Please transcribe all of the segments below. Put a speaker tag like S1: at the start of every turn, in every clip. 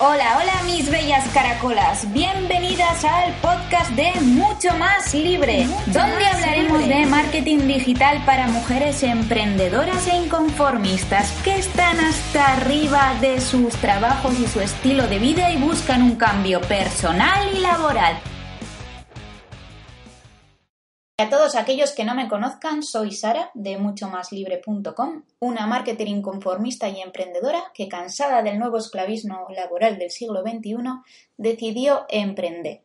S1: Hola, hola mis bellas caracolas, bienvenidas al podcast de Mucho Más Libre, donde hablaremos de marketing digital para mujeres emprendedoras e inconformistas que están hasta arriba de sus trabajos y su estilo de vida y buscan un cambio personal y laboral. A todos aquellos que no me conozcan, soy Sara de muchomaslibre.com, una marketer inconformista y emprendedora que, cansada del nuevo esclavismo laboral del siglo XXI, decidió emprender.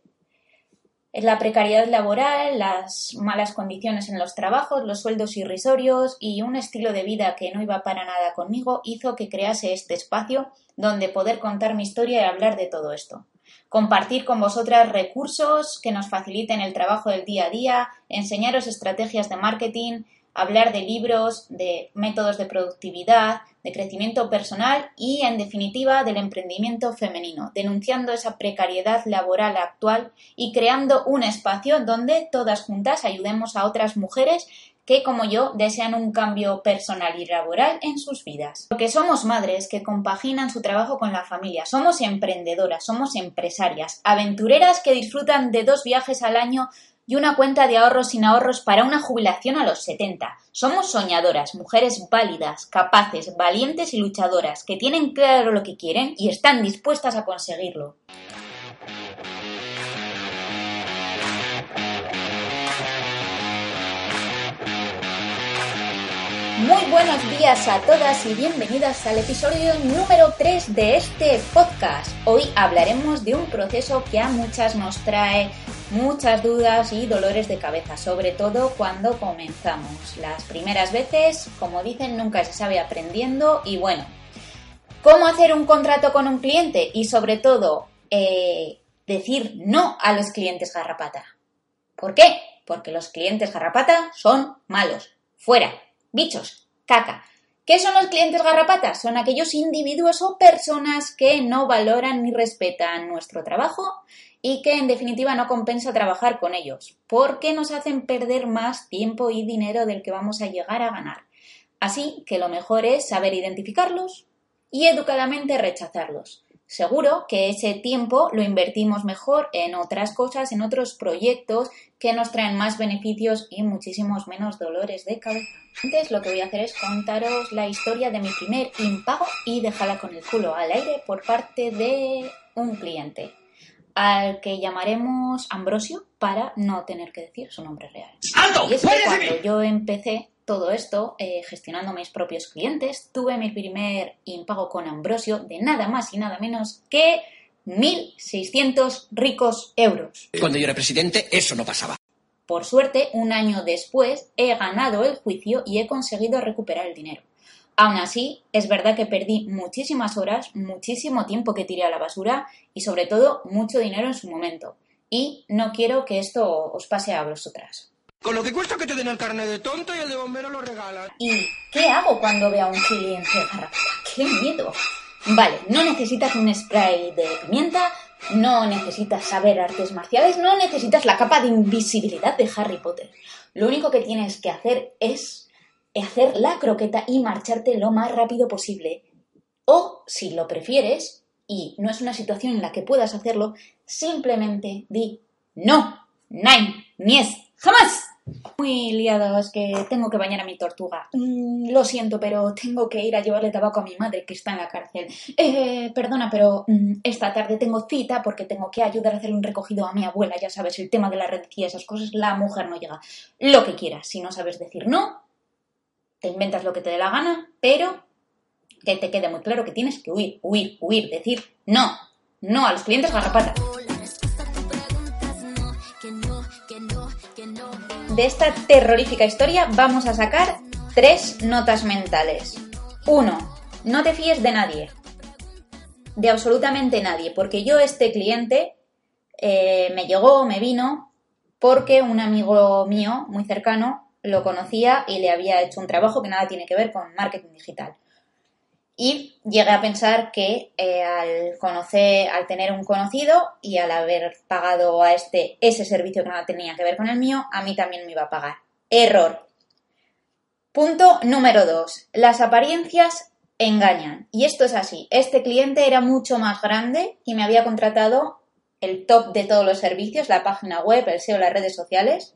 S1: La precariedad laboral, las malas condiciones en los trabajos, los sueldos irrisorios y un estilo de vida que no iba para nada conmigo hizo que crease este espacio donde poder contar mi historia y hablar de todo esto compartir con vosotras recursos que nos faciliten el trabajo del día a día, enseñaros estrategias de marketing, hablar de libros, de métodos de productividad, de crecimiento personal y, en definitiva, del emprendimiento femenino, denunciando esa precariedad laboral actual y creando un espacio donde todas juntas ayudemos a otras mujeres que, como yo, desean un cambio personal y laboral en sus vidas. Porque somos madres que compaginan su trabajo con la familia, somos emprendedoras, somos empresarias, aventureras que disfrutan de dos viajes al año y una cuenta de ahorros sin ahorros para una jubilación a los 70. Somos soñadoras, mujeres válidas, capaces, valientes y luchadoras, que tienen claro lo que quieren y están dispuestas a conseguirlo. Muy buenos días a todas y bienvenidas al episodio número 3 de este podcast. Hoy hablaremos de un proceso que a muchas nos trae muchas dudas y dolores de cabeza, sobre todo cuando comenzamos. Las primeras veces, como dicen, nunca se sabe aprendiendo y bueno, ¿cómo hacer un contrato con un cliente? Y sobre todo, eh, decir no a los clientes garrapata. ¿Por qué? Porque los clientes garrapata son malos. Fuera, bichos, caca. ¿Qué son los clientes garrapatas? Son aquellos individuos o personas que no valoran ni respetan nuestro trabajo y que en definitiva no compensa trabajar con ellos, porque nos hacen perder más tiempo y dinero del que vamos a llegar a ganar. Así que lo mejor es saber identificarlos y educadamente rechazarlos. Seguro que ese tiempo lo invertimos mejor en otras cosas, en otros proyectos que nos traen más beneficios y muchísimos menos dolores de cabeza. Antes lo que voy a hacer es contaros la historia de mi primer impago y dejarla con el culo al aire por parte de un cliente al que llamaremos Ambrosio para no tener que decir su nombre real. Y es que cuando yo empecé todo esto, eh, gestionando mis propios clientes, tuve mi primer impago con Ambrosio de nada más y nada menos que 1.600 ricos euros.
S2: Cuando yo era presidente, eso no pasaba.
S1: Por suerte, un año después, he ganado el juicio y he conseguido recuperar el dinero. Aún así, es verdad que perdí muchísimas horas, muchísimo tiempo que tiré a la basura y sobre todo mucho dinero en su momento. Y no quiero que esto os pase a vosotras.
S2: Con lo que cuesta que te den el carnet de tonto y el de bombero lo regalan.
S1: ¿Y qué hago cuando veo a un cliente garrapata? ¡Qué miedo! Vale, no necesitas un spray de pimienta, no necesitas saber artes marciales, no necesitas la capa de invisibilidad de Harry Potter. Lo único que tienes que hacer es hacer la croqueta y marcharte lo más rápido posible. O, si lo prefieres, y no es una situación en la que puedas hacerlo, simplemente di no, nine, nies, jamás. Muy liado, es que tengo que bañar a mi tortuga. Mm, lo siento, pero tengo que ir a llevarle tabaco a mi madre que está en la cárcel. Eh, perdona, pero mm, esta tarde tengo cita porque tengo que ayudar a hacer un recogido a mi abuela. Ya sabes, el tema de la y esas cosas, la mujer no llega. Lo que quieras, si no sabes decir no, te inventas lo que te dé la gana, pero que te quede muy claro que tienes que huir, huir, huir, decir no, no a los clientes garrapatas. De esta terrorífica historia vamos a sacar tres notas mentales. Uno, no te fíes de nadie. De absolutamente nadie, porque yo este cliente eh, me llegó, me vino, porque un amigo mío muy cercano lo conocía y le había hecho un trabajo que nada tiene que ver con marketing digital. Y llegué a pensar que eh, al conocer, al tener un conocido y al haber pagado a este ese servicio que nada tenía que ver con el mío, a mí también me iba a pagar. Error. Punto número dos. Las apariencias engañan. Y esto es así. Este cliente era mucho más grande y me había contratado el top de todos los servicios, la página web, el SEO, las redes sociales.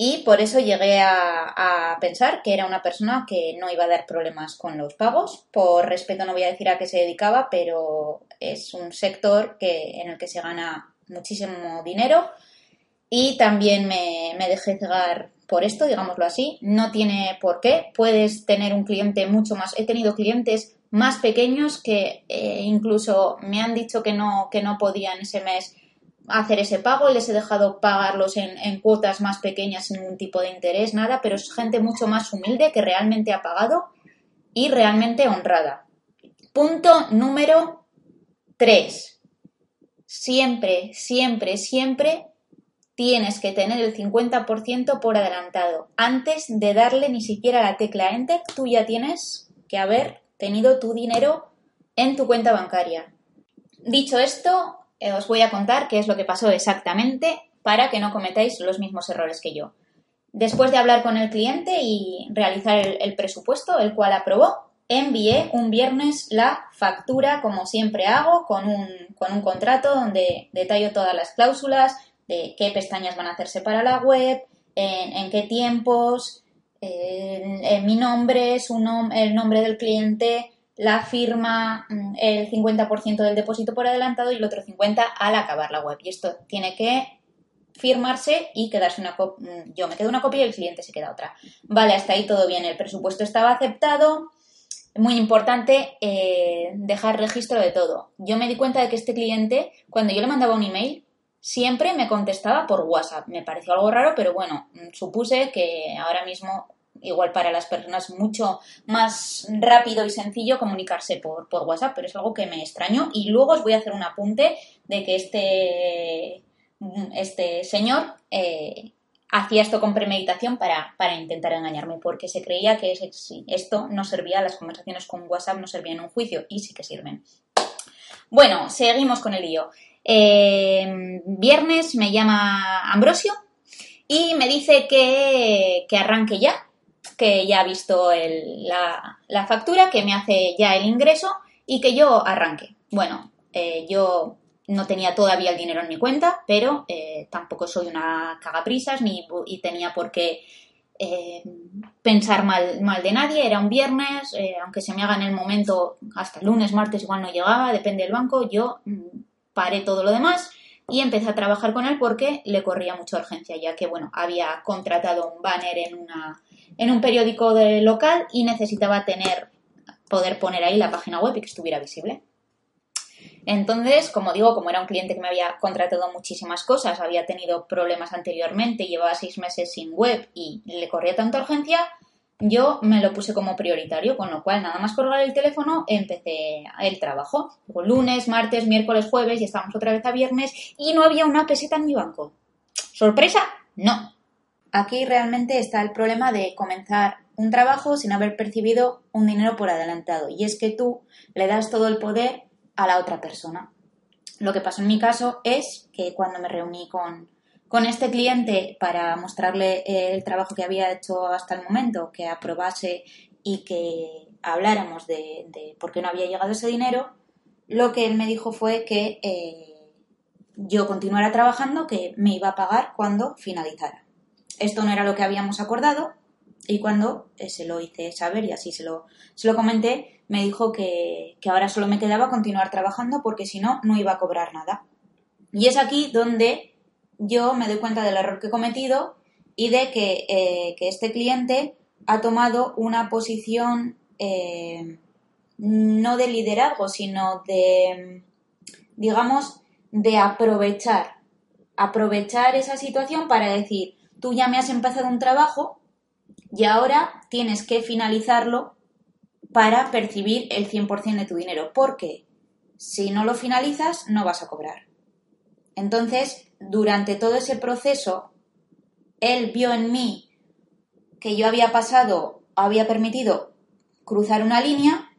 S1: Y por eso llegué a, pensar que era una persona que no iba a dar problemas con los pagos. Por respeto no voy a decir a qué se dedicaba, pero es un sector que, en el que se gana muchísimo dinero. Y también me, dejé cegar por esto, digámoslo así. No tiene por qué. Puedes tener un cliente mucho más. He tenido clientes más pequeños que eh, incluso me han dicho que no, que no podían ese mes hacer ese pago les he dejado pagarlos en, cuotas más pequeñas sin ningún tipo de interés, nada, pero es gente mucho más humilde que realmente ha pagado y realmente honrada. Punto número 3. Siempre, siempre, siempre tienes que tener el 50% por adelantado. Antes de darle ni siquiera la tecla Enter, tú ya tienes que haber tenido tu dinero en tu cuenta bancaria. Dicho esto, eh, os voy a contar qué es lo que pasó exactamente para que no cometáis los mismos errores que yo. Después de hablar con el cliente y realizar el, presupuesto, el cual aprobó, envié un viernes la factura, como siempre hago, con un, con un contrato donde detallo todas las cláusulas, de qué pestañas van a hacerse para la web, en, qué tiempos, mi nombre, el nombre del cliente, la firma mm, el 50% del depósito por adelantado y el otro 50% al acabar la web. Y esto tiene que firmarse y quedarse una copia. Mm, yo me quedo una copia y el cliente se queda otra. Vale, hasta ahí todo bien. El presupuesto estaba aceptado. Muy importante eh, dejar registro de todo. Yo me di cuenta de que este cliente, cuando yo le mandaba un email, siempre me contestaba por WhatsApp. Me pareció algo raro, pero bueno, mm, supuse que ahora mismo igual para las personas mucho más rápido y sencillo comunicarse por, por, WhatsApp, pero es algo que me extrañó. Y luego os voy a hacer un apunte de que este, este señor eh, hacía esto con premeditación para, para, intentar engañarme, porque se creía que esto no servía, las conversaciones con WhatsApp no servían en un juicio y sí que sirven. Bueno, seguimos con el lío. Eh, viernes me llama Ambrosio y me dice que, que arranque ya, que ya ha visto la, factura, que me hace ya el ingreso y que yo arranque. Bueno, eh, yo no tenía todavía el dinero en mi cuenta, pero eh, tampoco soy una cagaprisas ni y tenía por qué eh, pensar mal, mal, de nadie. Era un viernes, aunque se me haga en el momento, hasta el lunes, martes igual no llegaba, depende del banco, yo mm, paré todo lo demás y empecé a trabajar con él porque le corría mucha urgencia, ya que, bueno, había contratado un banner en una en un periódico de local y necesitaba tener, poder poner ahí la página web y que estuviera visible. Entonces, como digo, como era un cliente que me había contratado muchísimas cosas, había tenido problemas anteriormente, llevaba seis meses sin web y le corría tanta urgencia, yo me lo puse como prioritario, con lo cual nada más colgar el teléfono empecé el trabajo. lunes, martes, miércoles, jueves y estamos otra vez a viernes y no había una peseta en mi banco. ¿Sorpresa? No. Aquí realmente está el problema de comenzar un trabajo sin haber percibido un dinero por adelantado y es que tú le das todo el poder a la otra persona. Lo que pasó en mi caso es que cuando me reuní con, con este cliente para mostrarle el trabajo que había hecho hasta el momento, que aprobase y que habláramos de, por qué no había llegado ese dinero, lo que él me dijo fue que eh, yo continuara trabajando, que me iba a pagar cuando finalizara esto no era lo que habíamos acordado y cuando eh, se lo hice saber y así se lo, se lo comenté, me dijo que, ahora solo me quedaba continuar trabajando porque si no, no iba a cobrar nada. Y es aquí donde yo me doy cuenta del error que he cometido y de que, eh, este cliente ha tomado una posición eh, no de liderazgo, sino de, digamos, de aprovechar, aprovechar esa situación para decir, tú ya me has empezado un trabajo y ahora tienes que finalizarlo para percibir el 100% de tu dinero. Porque si no lo finalizas, no vas a cobrar. Entonces, durante todo ese proceso, él vio en mí que yo había pasado, había permitido cruzar una línea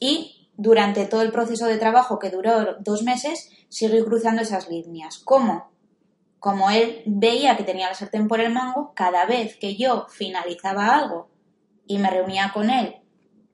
S1: y durante todo el proceso de trabajo que duró dos meses, seguí cruzando esas líneas. ¿Cómo? Como él veía que tenía la sartén por el mango, cada vez que yo finalizaba algo y me reunía con él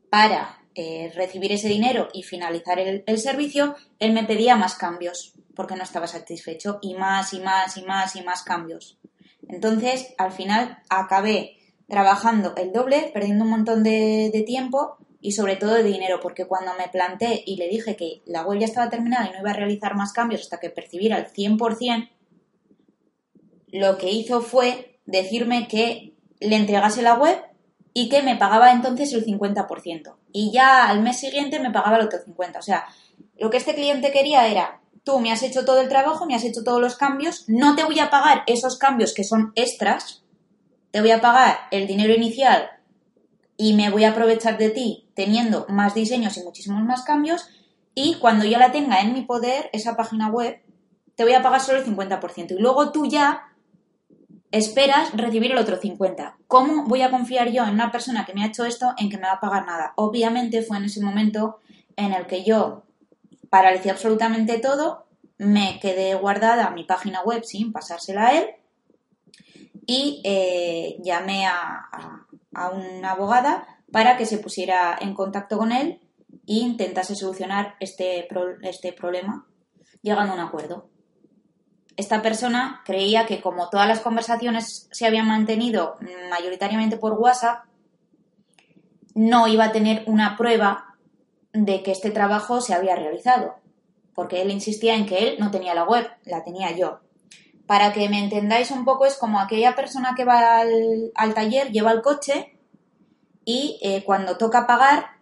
S1: para eh, recibir ese dinero y finalizar el, servicio, él me pedía más cambios porque no estaba satisfecho y más y más y más y más cambios. Entonces, al final acabé trabajando el doble, perdiendo un montón de, tiempo y sobre todo de dinero, porque cuando me planté y le dije que la web ya estaba terminada y no iba a realizar más cambios hasta que percibiera el 100%, lo que hizo fue decirme que le entregase la web y que me pagaba entonces el 50%. Y ya al mes siguiente me pagaba el otro 50%. O sea, lo que este cliente quería era, tú me has hecho todo el trabajo, me has hecho todos los cambios, no te voy a pagar esos cambios que son extras, te voy a pagar el dinero inicial y me voy a aprovechar de ti teniendo más diseños y muchísimos más cambios y cuando yo la tenga en mi poder, esa página web, te voy a pagar solo el 50% y luego tú ya esperas recibir el otro 50%. ¿Cómo voy a confiar yo en una persona que me ha hecho esto en que me va a pagar nada? Obviamente fue en ese momento en el que yo paralicé absolutamente todo, me quedé guardada mi página web sin pasársela a él y eh, llamé a, una abogada para que se pusiera en contacto con él e intentase solucionar este, este problema llegando a un acuerdo. Esta persona creía que como todas las conversaciones se habían mantenido mayoritariamente por WhatsApp, no iba a tener una prueba de que este trabajo se había realizado, porque él insistía en que él no tenía la web, la tenía yo. Para que me entendáis un poco, es como aquella persona que va al, taller, lleva el coche y eh, cuando toca pagar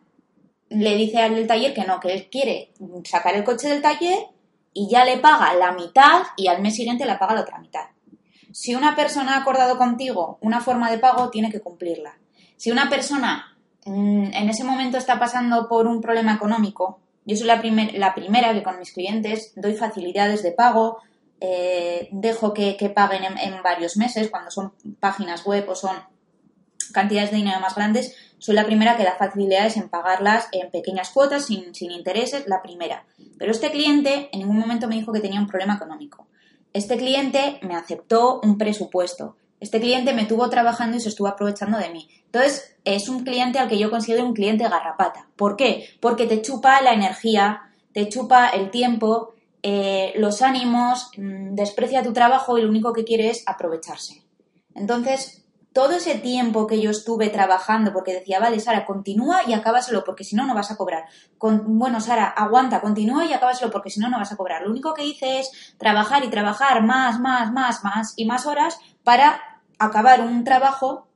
S1: le dice al del taller que no, que él quiere sacar el coche del taller y ya le paga la mitad y al mes siguiente le paga la otra mitad. Si una persona ha acordado contigo una forma de pago, tiene que cumplirla. Si una persona mm, en ese momento está pasando por un problema económico, yo soy la, la primera que con mis clientes doy facilidades de pago, eh, dejo que, paguen en, varios meses, cuando son páginas web o son cantidades de dinero más grandes, soy la primera que da facilidades en pagarlas en pequeñas cuotas, sin, intereses, la primera. Pero este cliente en ningún momento me dijo que tenía un problema económico. Este cliente me aceptó un presupuesto. Este cliente me tuvo trabajando y se estuvo aprovechando de mí. Entonces, es un cliente al que yo considero un cliente garrapata. ¿Por qué? Porque te chupa la energía, te chupa el tiempo, eh, los ánimos, mm, desprecia tu trabajo y lo único que quiere es aprovecharse. Entonces, todo ese tiempo que yo estuve trabajando, porque decía, vale, Sara, continúa y acábaselo, porque si no, no vas a cobrar. bueno, Sara, aguanta, continúa y acábaselo, porque si no, no vas a cobrar. Lo único que hice es trabajar y trabajar más, más, más, más y más horas para acabar un trabajo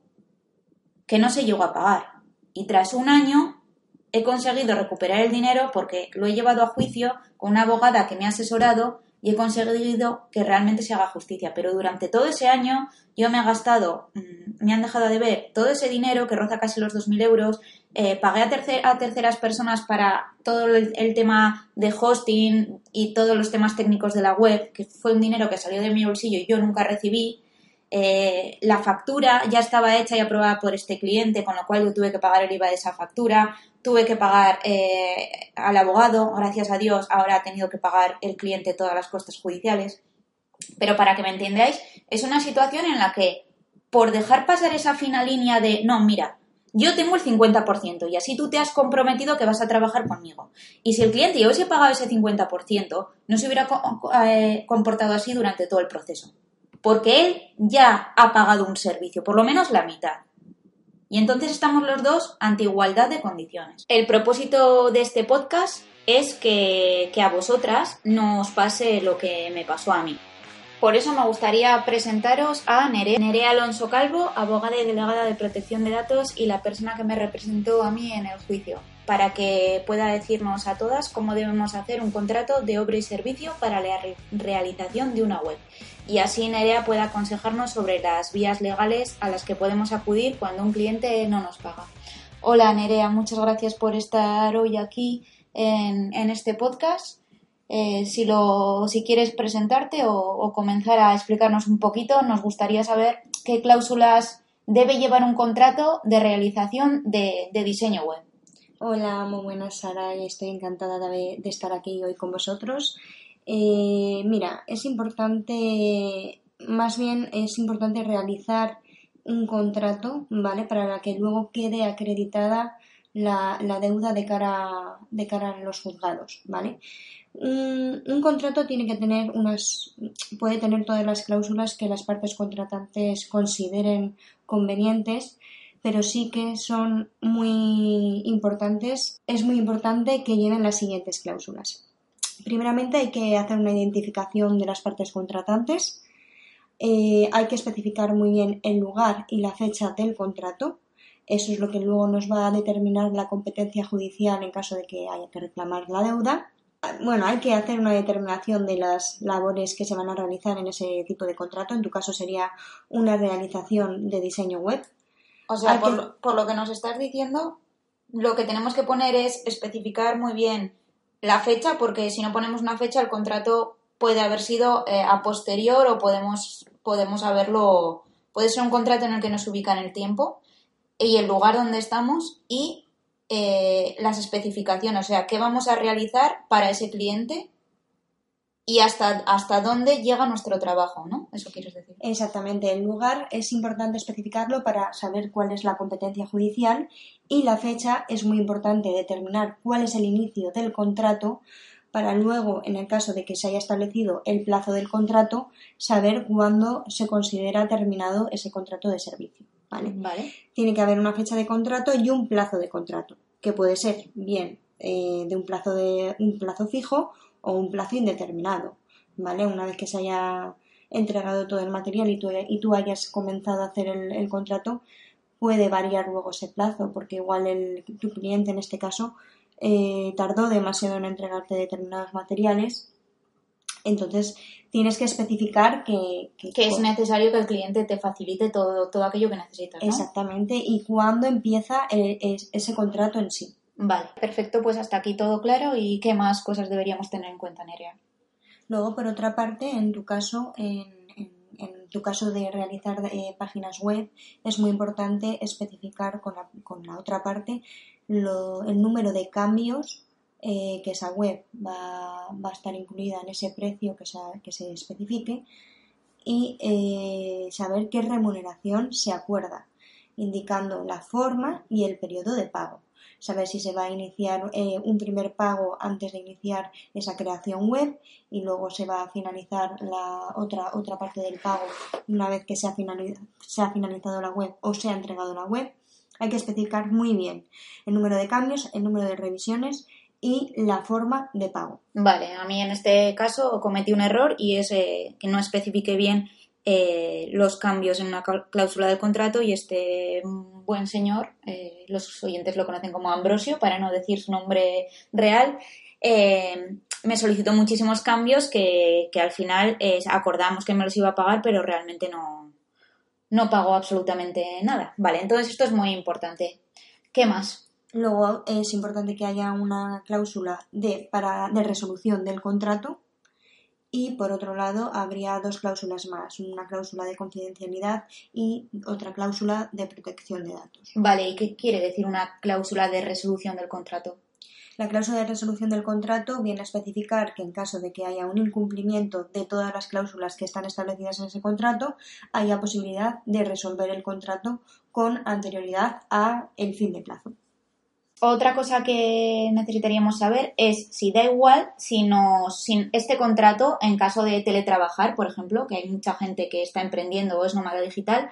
S1: que no se llegó a pagar. Y tras un año he conseguido recuperar el dinero porque lo he llevado a juicio con una abogada que me ha asesorado y he conseguido que realmente se haga justicia. Pero durante todo ese año yo me he gastado, mm, me han dejado de ver todo ese dinero que roza casi los 2.000 euros, eh, pagué a, a, terceras personas para todo el, tema de hosting y todos los temas técnicos de la web, que fue un dinero que salió de mi bolsillo y yo nunca recibí. Eh, la factura ya estaba hecha y aprobada por este cliente, con lo cual yo tuve que pagar el IVA de esa factura, tuve que pagar eh, al abogado, gracias a Dios, ahora ha tenido que pagar el cliente todas las costas judiciales. Pero para que me entendáis, es una situación en la que por dejar pasar esa fina línea de, no, mira, yo tengo el 50% y así tú te has comprometido que vas a trabajar conmigo. Y si el cliente ya hubiese pagado ese 50%, no se hubiera eh, comportado así durante todo el proceso porque él ya ha pagado un servicio, por lo menos la mitad. Y entonces estamos los dos ante igualdad de condiciones. El propósito de este podcast es que, a vosotras nos pase lo que me pasó a mí. Por eso me gustaría presentaros a Nerea, Alonso Calvo, abogada y delegada de protección de datos y la persona que me representó a mí en el juicio, para que pueda decirnos a todas cómo debemos hacer un contrato de obra y servicio para la realización de una web. Y así Nerea puede aconsejarnos sobre las vías legales a las que podemos acudir cuando un cliente no nos paga. Hola Nerea, muchas gracias por estar hoy aquí en, este podcast. Eh, si, lo, si quieres presentarte o, comenzar a explicarnos un poquito, nos gustaría saber qué cláusulas debe llevar un contrato de realización de, diseño web.
S3: Hola, muy buenas Sara estoy encantada de, estar aquí hoy con vosotros. Eh, mira, es importante, más bien es importante realizar un contrato, ¿vale? Para que luego quede acreditada la, deuda de cara, de cara a los juzgados, ¿vale? Un, contrato tiene que tener unas, puede tener todas las cláusulas que las partes contratantes consideren convenientes, pero sí que son muy importantes, es muy importante que lleven las siguientes cláusulas. Primeramente hay que hacer una identificación de las partes contratantes, eh, hay que especificar muy bien el lugar y la fecha del contrato. Eso es lo que luego nos va a determinar la competencia judicial en caso de que haya que reclamar la deuda. Bueno, hay que hacer una determinación de las labores que se van a realizar en ese tipo de contrato. En tu caso sería una realización de diseño web.
S1: O sea, por, por lo que nos estás diciendo, lo que tenemos que poner es especificar muy bien la fecha, porque si no ponemos una fecha, el contrato puede haber sido eh, a posterior o podemos, podemos haberlo, puede ser un contrato en el que nos ubica en el tiempo y el lugar donde estamos y eh, las especificaciones, o sea, qué vamos a realizar para ese cliente y hasta, hasta dónde llega nuestro trabajo, ¿no? Eso quieres decir.
S3: Exactamente, el lugar es importante especificarlo para saber cuál es la competencia judicial y la fecha es muy importante determinar cuál es el inicio del contrato para luego, en el caso de que se haya establecido el plazo del contrato, saber cuándo se considera terminado ese contrato de servicio. ¿vale? Tiene que haber una fecha de contrato y un plazo de contrato, que puede ser bien eh, de un plazo de un plazo fijo o un plazo indeterminado. ¿vale? Una vez que se haya entregado todo el material y tú, y tú hayas comenzado a hacer el, contrato, puede variar luego ese plazo, porque igual el, tu cliente en este caso eh, tardó demasiado en entregarte determinados materiales. Entonces tienes que especificar que,
S1: que, es necesario que el cliente te facilite todo, todo aquello que necesitas.
S3: Exactamente, y cuándo empieza eh, ese contrato en sí.
S1: Vale, perfecto, pues hasta aquí todo claro. ¿Y qué más cosas deberíamos tener en cuenta, Nerea?
S3: Luego, por otra parte, en tu caso, en, tu caso de realizar eh, páginas web, es muy importante especificar con la, otra parte el número de cambios eh, que esa web va, a estar incluida en ese precio que, que se especifique y eh, saber qué remuneración se acuerda, indicando la forma y el periodo de pago. Saber si se va a iniciar eh, un primer pago antes de iniciar esa creación web y luego se va a finalizar la otra, otra parte del pago una vez que se ha, se ha finalizado la web o se ha entregado la web hay que especificar muy bien el número de cambios, el número de revisiones y la forma de pago.
S1: Vale, a mí en este caso cometí un error y es eh, que no especifique bien eh, los cambios en una cláusula del contrato y este buen señor, eh, los oyentes lo conocen como Ambrosio, para no decir su nombre real, me solicitó muchísimos cambios que, que al final acordamos que me los iba a pagar, pero realmente no, no pagó absolutamente nada. Vale, entonces esto es muy importante. ¿Qué más?
S3: Luego es importante que haya una cláusula de, para, de resolución del contrato y por otro lado habría dos cláusulas más, una cláusula de confidencialidad y otra cláusula de protección de datos.
S1: Vale, ¿y qué quiere decir una cláusula de resolución del contrato?
S3: La cláusula de resolución del contrato viene a especificar que en caso de que haya un incumplimiento de todas las cláusulas que están establecidas en ese contrato, haya posibilidad de resolver el contrato con anterioridad a el fin de plazo.
S1: Otra cosa que necesitaríamos saber es si da igual si sin este contrato, en caso de teletrabajar, por ejemplo, que hay mucha gente que está emprendiendo o es nómada digital,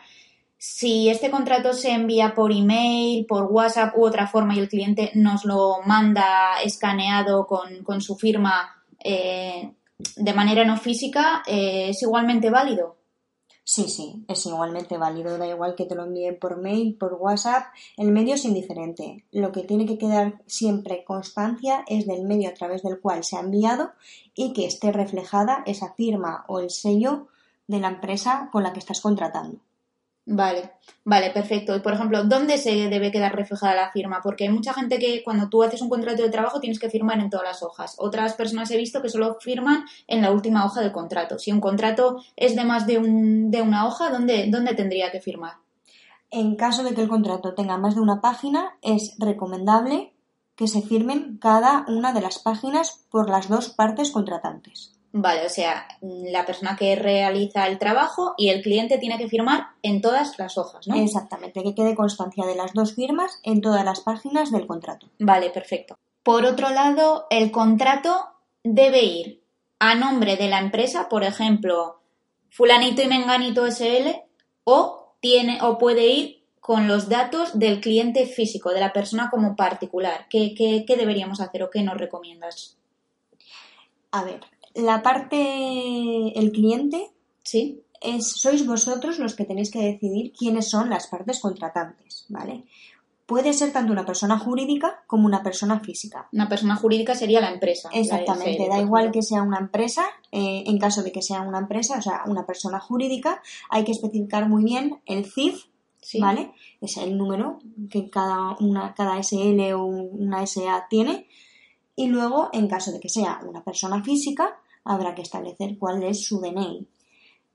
S1: si este contrato se envía por email, por WhatsApp u otra forma y el cliente nos lo manda escaneado con, su firma eh, de manera no física, eh, ¿es igualmente válido?
S3: Sí, sí, es igualmente válido, da igual que te lo envíen por mail, por WhatsApp, el medio es indiferente. Lo que tiene que quedar siempre constancia es del medio a través del cual se ha enviado y que esté reflejada esa firma o el sello de la empresa con la que estás contratando.
S1: Vale, vale, perfecto. Y por ejemplo, ¿dónde se debe quedar reflejada la firma? Porque hay mucha gente que cuando tú haces un contrato de trabajo tienes que firmar en todas las hojas. Otras personas he visto que solo firman en la última hoja del contrato. Si un contrato es de más de, un, de una hoja, ¿dónde, ¿dónde tendría que firmar?
S3: En caso de que el contrato tenga más de una página, es recomendable que se firmen cada una de las páginas por las dos partes contratantes.
S1: Vale, o sea, la persona que realiza el trabajo y el cliente tiene que firmar en todas las hojas, ¿no?
S3: Exactamente, que quede constancia de las dos firmas en todas las páginas del contrato.
S1: Vale, perfecto. Por otro lado, el contrato debe ir a nombre de la empresa, por ejemplo, fulanito y menganito SL, o tiene o puede ir con los datos del cliente físico, de la persona como particular. ¿Qué, qué, qué deberíamos hacer o qué nos recomiendas?
S3: A ver, la parte, el cliente,
S1: ¿Sí?
S3: es, sois vosotros los que tenéis que decidir quiénes son las partes contratantes, ¿vale? Puede ser tanto una persona jurídica como una persona física.
S1: Una persona jurídica sería la empresa.
S3: Exactamente, da igual que sea una empresa, eh, en caso de que sea una empresa, o sea, una persona jurídica, hay que especificar muy bien el CIF,
S1: Sí.
S3: ¿vale? Es el número que cada, una, cada SL o una SA tiene. Y luego, en caso de que sea una persona física, habrá que establecer cuál es su DNI.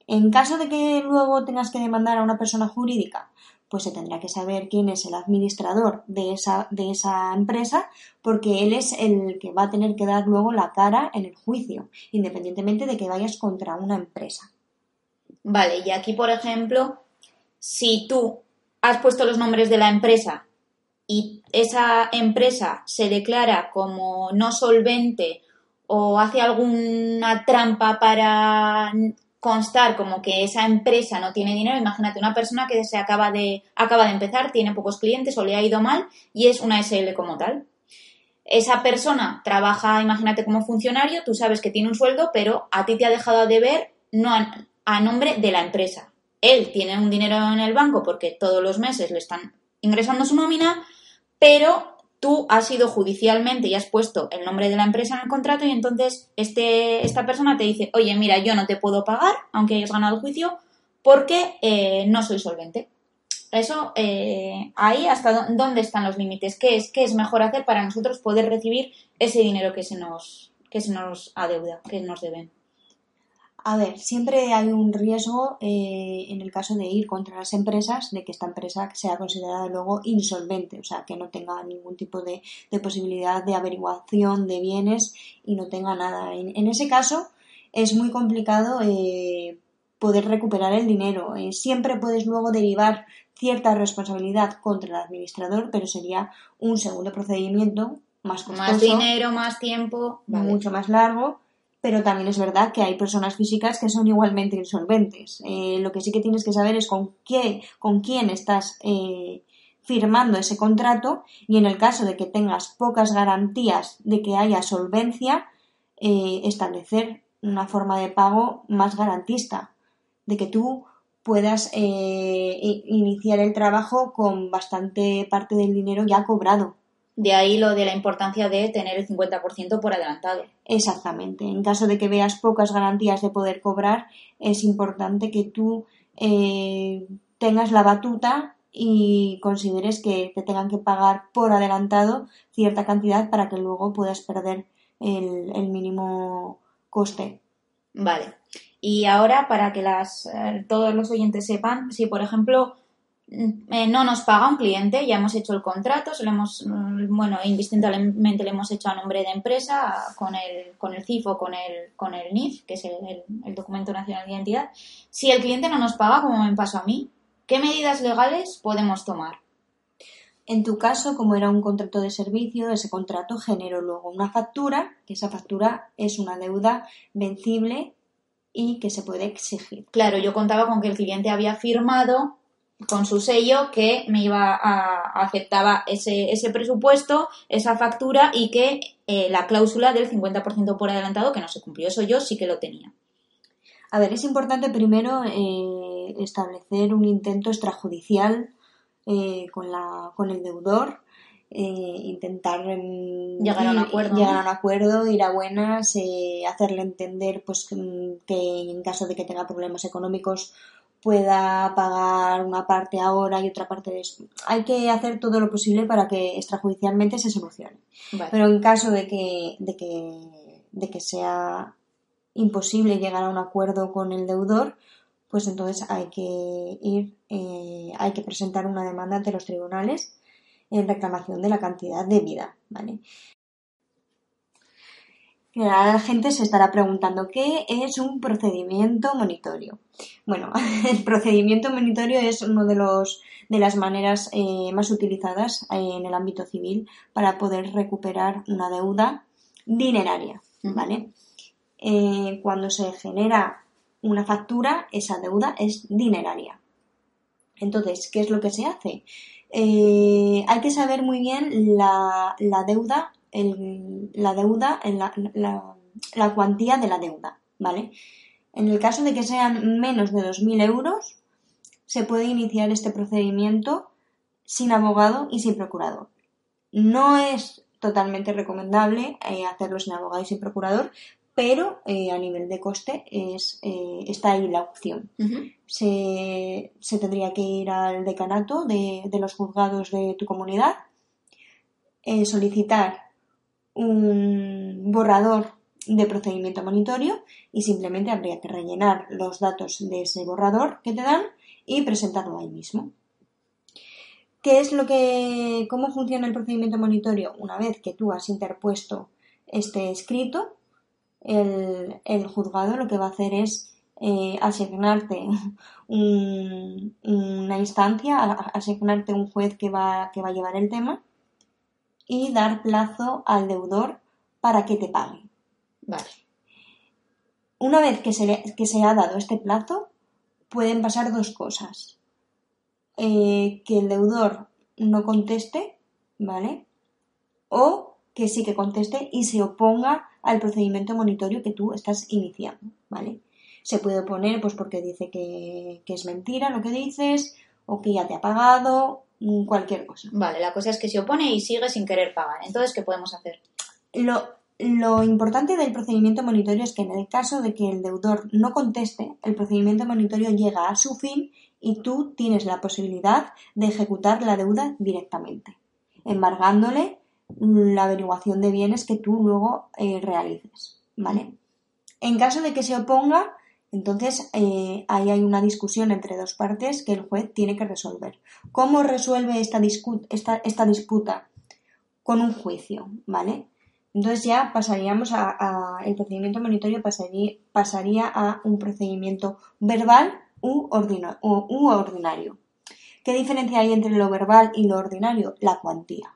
S3: En caso de que luego tengas que demandar a una persona jurídica, pues se tendrá que saber quién es el administrador de esa, de esa empresa, porque él es el que va a tener que dar luego la cara en el juicio, independientemente de que vayas contra una empresa.
S1: Vale, y aquí, por ejemplo, si tú has puesto los nombres de la empresa y esa empresa se declara como no solvente o hace alguna trampa para constar como que esa empresa no tiene dinero, imagínate una persona que se acaba de, acaba de empezar, tiene pocos clientes o le ha ido mal y es una SL como tal. Esa persona trabaja, imagínate como funcionario, tú sabes que tiene un sueldo, pero a ti te ha dejado de ver no a, a nombre de la empresa. Él tiene un dinero en el banco porque todos los meses le están ingresando su nómina, pero tú has ido judicialmente y has puesto el nombre de la empresa en el contrato y entonces este, esta persona te dice, oye, mira, yo no te puedo pagar, aunque hayas ganado el juicio, porque eh, no soy solvente. Eso, eh, ahí hasta dó- dónde están los límites, ¿Qué es, qué es mejor hacer para nosotros poder recibir ese dinero que se nos, que se nos adeuda, que nos deben.
S3: A ver, siempre hay un riesgo eh, en el caso de ir contra las empresas de que esta empresa sea considerada luego insolvente, o sea, que no tenga ningún tipo de, de posibilidad de averiguación de bienes y no tenga nada. En, en ese caso es muy complicado eh, poder recuperar el dinero. Eh, siempre puedes luego derivar cierta responsabilidad contra el administrador, pero sería un segundo procedimiento más costoso
S1: Más dinero, más tiempo. Vale.
S3: mucho más largo, pero también es verdad que hay personas físicas que son igualmente insolventes. Eh, lo que sí que tienes que saber es con qué, con quién estás eh, firmando ese contrato y en el caso de que tengas pocas garantías de que haya solvencia, eh, establecer una forma de pago más garantista, de que tú puedas iniciar el trabajo con bastante parte del dinero ya cobrado.
S1: De ahí lo de la importancia de tener el 50% por adelantado.
S3: Exactamente. En caso de que veas pocas garantías de poder cobrar, es importante que tú eh, tengas la batuta y consideres que te tengan que pagar por adelantado cierta cantidad para que luego puedas perder el, el mínimo coste.
S1: Vale. Y ahora, para que las, eh, todos los oyentes sepan, si por ejemplo eh, no nos paga un cliente, ya hemos hecho el contrato, se lo hemos, mm, bueno, indistintamente le hemos hecho a nombre de empresa, con el, con el CIF o con el, con el NIF, que es el, el- el Documento Nacional de Identidad. Si el cliente no nos paga, como me pasó a mí, ¿qué medidas legales podemos tomar?
S3: En tu caso, como era un contrato de servicio, ese contrato generó luego una factura, que esa factura es una deuda vencible y que se puede exigir.
S1: Claro, yo contaba con que el cliente había firmado con su sello que me iba a aceptaba ese, ese presupuesto, esa factura y que eh, la cláusula del 50% por adelantado que no se cumplió. Eso yo sí que lo tenía.
S3: A ver, es importante primero eh, establecer un intento extrajudicial eh, con, la, con el deudor. intentar mm,
S1: Llegar a un acuerdo,
S3: llegar a un acuerdo, ir a buenas, hacerle entender pues mm, que en caso de que tenga problemas económicos pueda pagar una parte ahora y otra parte después. Hay que hacer todo lo posible para que extrajudicialmente se solucione.
S1: Vale.
S3: Pero en caso de que, de que, de que sea imposible llegar a un acuerdo con el deudor, pues entonces hay que ir, eh, hay que presentar una demanda ante los tribunales en reclamación de la cantidad debida, ¿vale? Ahora la gente se estará preguntando qué es un procedimiento monitorio. Bueno, el procedimiento monitorio es uno de los de las maneras eh, más utilizadas eh, en el ámbito civil para poder recuperar una deuda dineraria. ¿vale? Eh, cuando se genera una factura, esa deuda es dineraria. Entonces, ¿qué es lo que se hace? Eh, hay que saber muy bien la, la deuda, el- la deuda, en la, la- la cuantía de la deuda, ¿vale? En el caso de que sean menos de 2.000 euros, se puede iniciar este procedimiento sin abogado y sin procurador. No es totalmente recomendable eh, hacerlo sin abogado y sin procurador, pero eh, a nivel de coste es, eh, está ahí la opción se, se tendría que ir al decanato de, de los juzgados de tu comunidad, eh, solicitar un borrador de procedimiento monitorio y simplemente habría que rellenar los datos de ese borrador que te dan y presentarlo ahí mismo. ¿Qué es lo que, cómo funciona el procedimiento monitorio? Una vez que tú has interpuesto este escrito, el, juzgado lo que va a hacer es eh, asignarte un- una instancia, asignarte un juez que va, que va a llevar el tema y dar plazo al deudor para que te pague.
S1: Vale.
S3: Una vez que se, le- que se ha dado este plazo, pueden pasar dos cosas. Eh, que el deudor no conteste, ¿vale? O que sí que conteste y se oponga al procedimiento monitorio que tú estás iniciando, ¿vale? Se puede oponer pues porque dice que, que es mentira lo que dices o que ya te ha pagado, cualquier cosa.
S1: Vale, la cosa es que se opone y sigue sin querer pagar. Entonces, ¿qué podemos hacer?
S3: Lo, lo importante del procedimiento monitorio es que en el caso de que el deudor no conteste, el procedimiento monitorio llega a su fin y tú tienes la posibilidad de ejecutar la deuda directamente, embargándole la averiguación de bienes que tú luego eh, realices, ¿vale? En caso de que se oponga, entonces eh, ahí hay una discusión entre dos partes que el juez tiene que resolver. ¿Cómo resuelve esta, disputa? Con un juicio, ¿vale? Entonces ya pasaríamos a, el procedimiento monitorio pasaría, a un procedimiento verbal u ordinario. ¿Qué diferencia hay entre lo verbal y lo ordinario? La cuantía.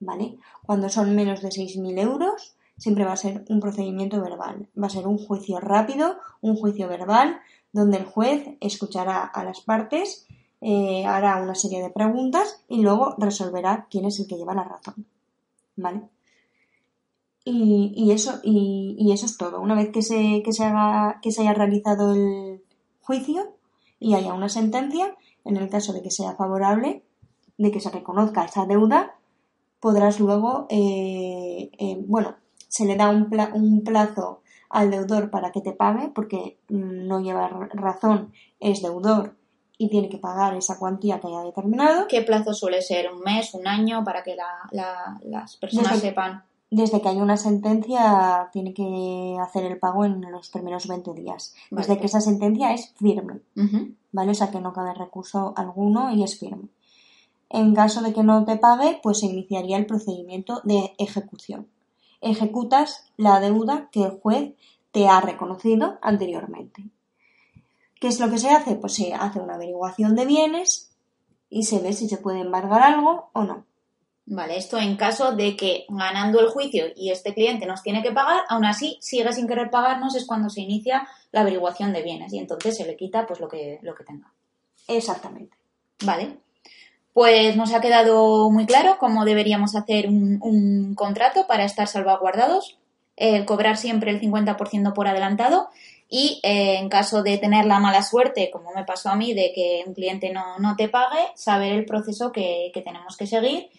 S3: ¿Vale? Cuando son menos de 6.000 euros, siempre va a ser un procedimiento verbal. Va a ser un juicio rápido, un juicio verbal, donde el juez escuchará a las partes, eh, hará una serie de preguntas y luego resolverá quién es el que lleva la razón. ¿Vale? Y, eso, y, y eso es todo. Una vez que se, que, se haga, que se haya realizado el juicio y haya una sentencia, en el caso de que sea favorable, de que se reconozca esa deuda, podrás luego, eh, eh, bueno, se le da un, pla- un plazo al deudor para que te pague, porque mm, no lleva ra- razón, es deudor y tiene que pagar esa cuantía que haya determinado.
S1: ¿Qué plazo suele ser? ¿Un mes? ¿Un año? Para que la- la- las personas
S3: Desde-
S1: sepan.
S3: Desde que hay una sentencia, tiene que hacer el pago en los primeros 20 días. Desde que esa sentencia es firme. ¿vale? O sea que no cabe recurso alguno y es firme. En caso de que no te pague, pues se iniciaría el procedimiento de ejecución. Ejecutas la deuda que el juez te ha reconocido anteriormente. ¿Qué es lo que se hace? Pues se hace una averiguación de bienes y se ve si se puede embargar algo o no.
S1: Vale, esto en caso de que ganando el juicio y este cliente nos tiene que pagar, aún así sigue sin querer pagarnos, es cuando se inicia la averiguación de bienes y entonces se le quita pues lo que, lo que tenga.
S3: Exactamente.
S1: Vale. Pues nos ha quedado muy claro cómo deberíamos hacer un, contrato para estar salvaguardados, eh, cobrar siempre el 50% por adelantado y eh, en caso de tener la mala suerte, como me pasó a mí, de que un cliente no, no te pague, saber el proceso que, que tenemos que seguir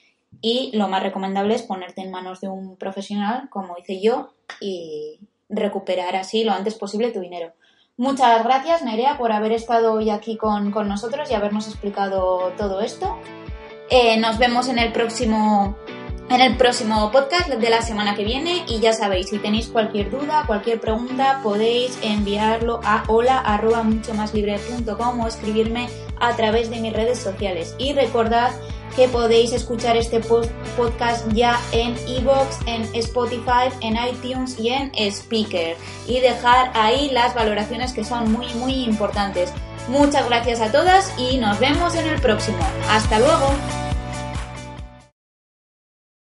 S1: y lo más recomendable es ponerte en manos de un profesional, como hice yo, y recuperar así lo antes posible tu dinero. Muchas gracias, Nerea, por haber estado hoy aquí con, nosotros y habernos explicado todo esto. Eh, nos vemos en el próximo en el próximo podcast de la semana que viene y ya sabéis, si tenéis cualquier duda, cualquier pregunta, podéis enviarlo a hola arroba mucho más o escribirme a través de mis redes sociales. Y recordad que podéis escuchar este podcast ya en Evox, en Spotify, en iTunes y en Speaker. Y dejar ahí las valoraciones que son muy, muy importantes. Muchas gracias a todas y nos vemos en el próximo. Hasta luego.